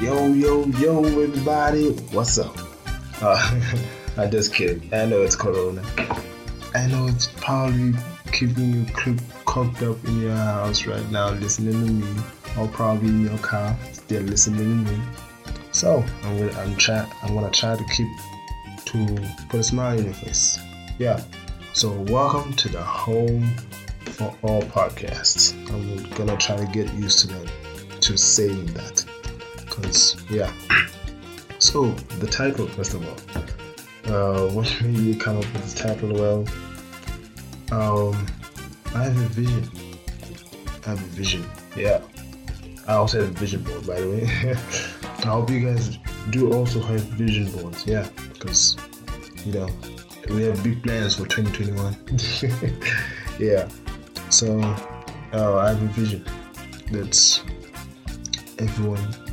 Yo, yo, yo, everybody, what's up? Uh, I just kidding. I know it's Corona. I know it's probably keeping you cooked up in your house right now, listening to me, or probably in your car, still listening to me. So I'm gonna, I'm try, I'm gonna try to keep to put a smile on your face. Yeah. So welcome to the home for all podcasts. I'm gonna try to get used to that, to saying that because yeah. So the title, first of all, uh, what made me come up with the title? Well, um, I have a vision. I have a vision. Yeah. I also have a vision board, by the way. I hope you guys do also have vision boards. Yeah, because you know we have big plans for 2021. yeah. So uh, I have a vision that's everyone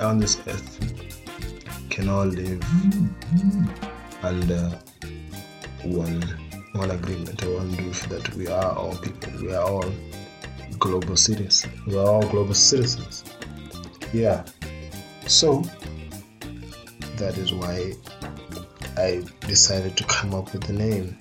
on this earth can all live under one one agreement or one roof that we are all people, we are all global citizens. We are all global citizens. Yeah. So that is why I decided to come up with the name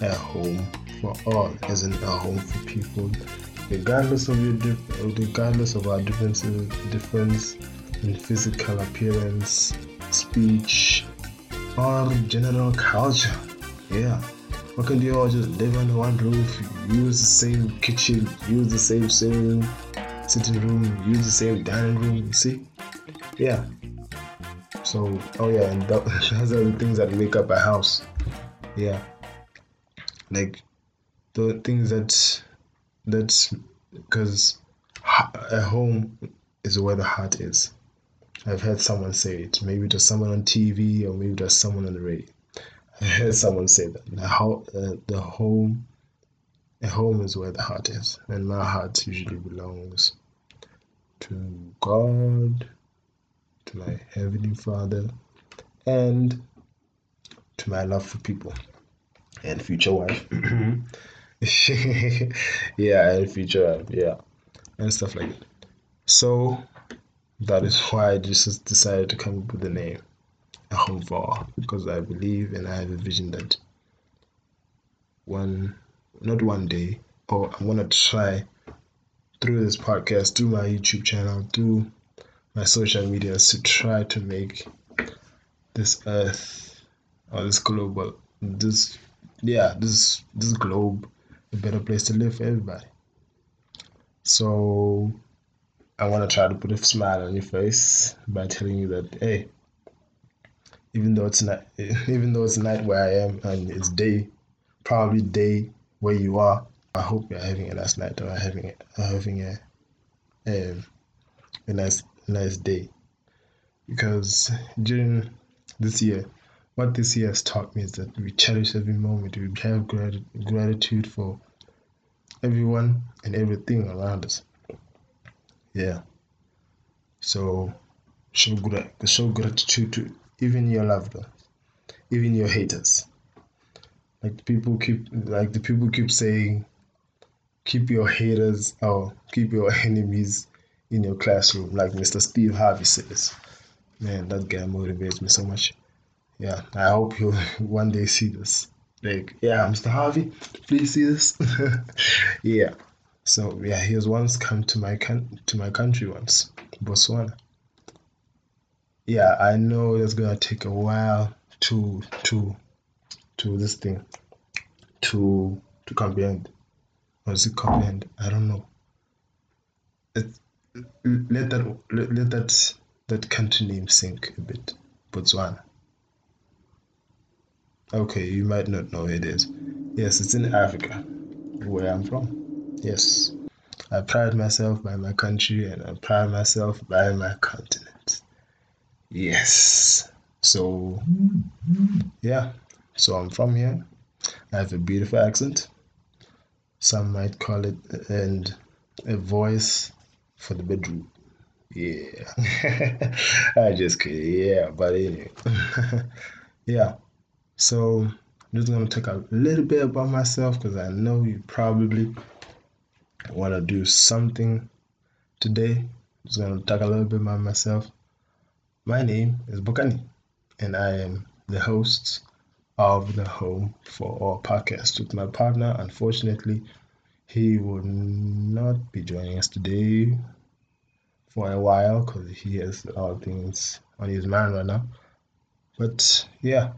A Home for All, as in a home for people, regardless of your regardless of our differences, difference in physical appearance, speech, or general culture. Yeah. Why can't you all just live under one roof, use the same kitchen, use the same sitting sitting room, use the same dining room, see? Yeah. So, oh yeah, and those are the things that make up a house. Yeah. Like, the things that, that's, because a home is where the heart is. I've heard someone say it. Maybe was someone on TV or maybe was someone on the radio. I heard someone say that the, ho- uh, the home, a home is where the heart is, and my heart usually belongs to God, to my heavenly Father, and to my love for people and future wife. yeah, and future wife, yeah, and stuff like that. So that is why just decided to come up with the name A Home for All because I believe and I have a vision that one, not one day, or I'm gonna try through this podcast, through my YouTube channel, through my social medias to try to make this earth or this global this yeah this this globe a better place to live for everybody. So I want to try to put a smile on your face by telling you that hey, even though it's night, even though it's night where I am and it's day, probably day where you are. I hope you're having a nice night or having a, having a, a, a nice nice day, because during this year, what this year has taught me is that we cherish every moment. We have grat- gratitude for everyone and everything around us. Yeah. So show gra- show gratitude to even your loved ones, even your haters. Like people keep like the people keep saying, keep your haters or keep your enemies in your classroom, like Mr. Steve Harvey says. Man, that guy motivates me so much. Yeah, I hope you one day see this. Like, yeah, Mr. Harvey, please see this. yeah. So yeah, he has once come to my con- to my country once, Botswana. Yeah, I know it's gonna take a while to to to this thing to to comprehend. Or is it comprehend? I don't know. It, let that let, let that that country name sink a bit. Botswana. Okay, you might not know it is. Yes, it's in Africa, where I'm from. Yes. I pride myself by my country and I pride myself by my continent. Yes. So, yeah. So I'm from here. I have a beautiful accent. Some might call it and a voice for the bedroom. Yeah. I just kidding. Yeah, but anyway. yeah. So I'm just gonna talk a little bit about myself because I know you probably want to do something today just gonna talk a little bit about myself. My name is Bokani, and I am the host of the Home for All podcast with my partner. Unfortunately, he will not be joining us today for a while because he has a lot of things on his mind right now. But yeah,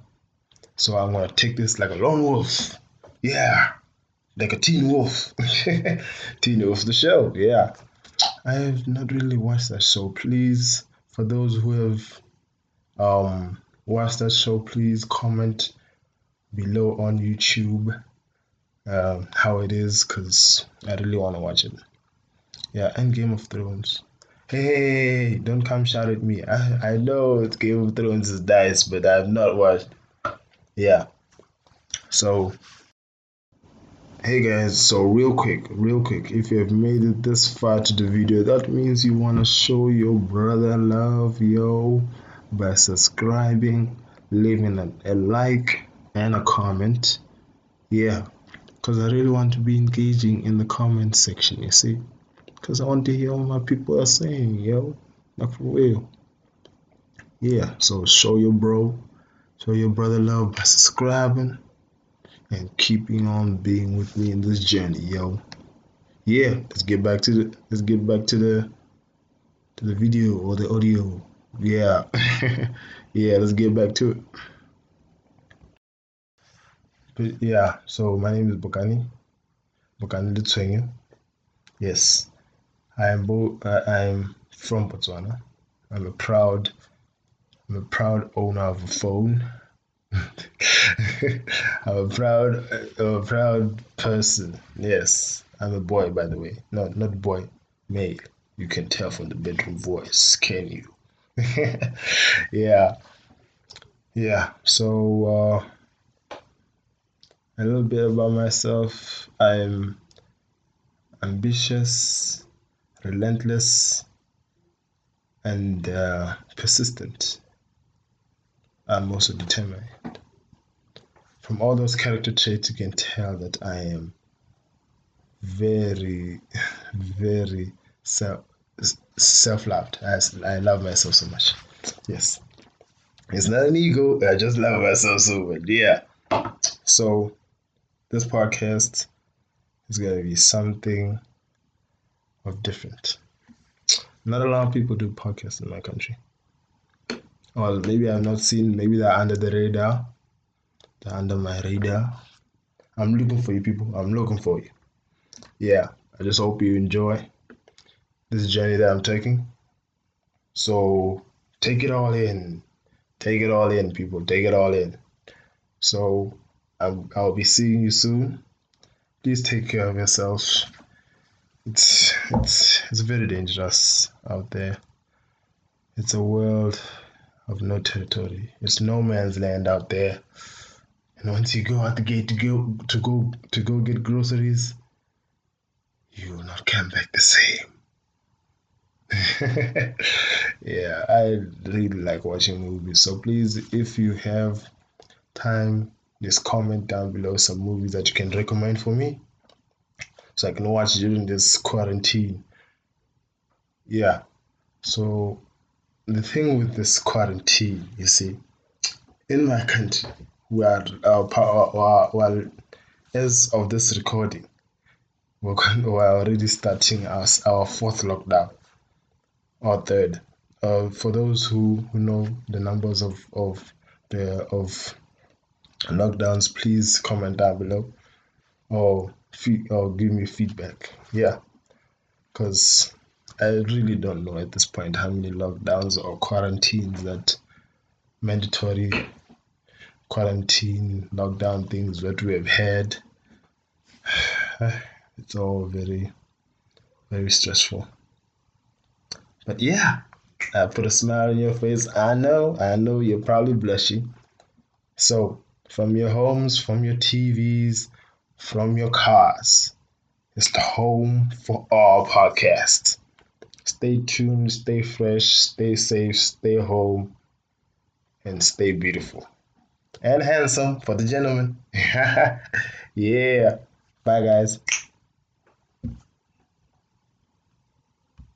so I'm gonna take this like a lone wolf. Yeah, like a teen wolf. teen wolf, the show. Yeah, I have not really watched that show. Please, for those who have um watched that show, please comment below on YouTube um, how it is because I really want to watch it. Yeah, and Game of Thrones. Hey, don't come shout at me. I, I know Game of Thrones is nice, but I've not watched. Yeah. So, hey guys, so real quick, real quick, if you have made it this far to the video, that means you want to show your brother love, yo, by subscribing, leaving a, a like, and a comment. Yeah, because I really want to be engaging in the comment section, you see. Because I want to hear what my people are saying, yo. Like for real. Yeah, so show your bro, show your brother love by subscribing and keeping on being with me in this journey, yo. Yeah, let's get back to the let's get back to the to the video or the audio. Yeah. yeah, let's get back to it. But yeah, so my name is Bokani. Bokani Lutwenyu. Yes. I am bo- uh, I'm from Botswana. I'm a proud I'm a proud owner of a phone. I'm a proud I'm a proud person. Yes. I'm a boy by the way. No, not boy, male. You can tell from the bedroom voice, can you? yeah. Yeah. So uh a little bit about myself. I'm ambitious, relentless, and uh, persistent. I'm also determined. From all those character traits, you can tell that I am very, very self self loved. I, I love myself so much. Yes. It's not an ego. I just love myself so much. Yeah. So this podcast is going to be something of different. Not a lot of people do podcasts in my country. Well, maybe I've not seen, maybe they're under the radar. They're under my radar. I'm looking for you people. I'm looking for you. Yeah, I just hope you enjoy this journey that I'm taking. So take it all in. Take it all in, people. Take it all in. So I'll, I'll be seeing you soon. Please take care of yourself. It's it's it's very dangerous out there. It's a world of no territory. It's no man's land out there. And once you go out the gate to go to go to go get groceries, you will not come back the same. yeah, I really like watching movies. So please, if you have time, just comment down below some movies that you can recommend for me so I can watch during this quarantine. Yeah. So the thing with this quarantine, you see, in my country, we are uh, as of this recording, we're, already starting our, our fourth lockdown or third. Uh, for those who, who know the numbers of, of the of lockdowns, please comment down below or or give me feedback. Yeah, because I really don't know at this point how many lockdowns or quarantines that mandatory quarantine lockdown things that we have had. It's all very, very stressful. But yeah, I put a smile on your face. I know, I know you're probably blushing. So from your homes, from your TVs, from your cars. It's the home for all podcasts. Stay tuned, stay fresh, stay safe, stay home, and stay beautiful. And handsome for the gentlemen. yeah. Bye, guys.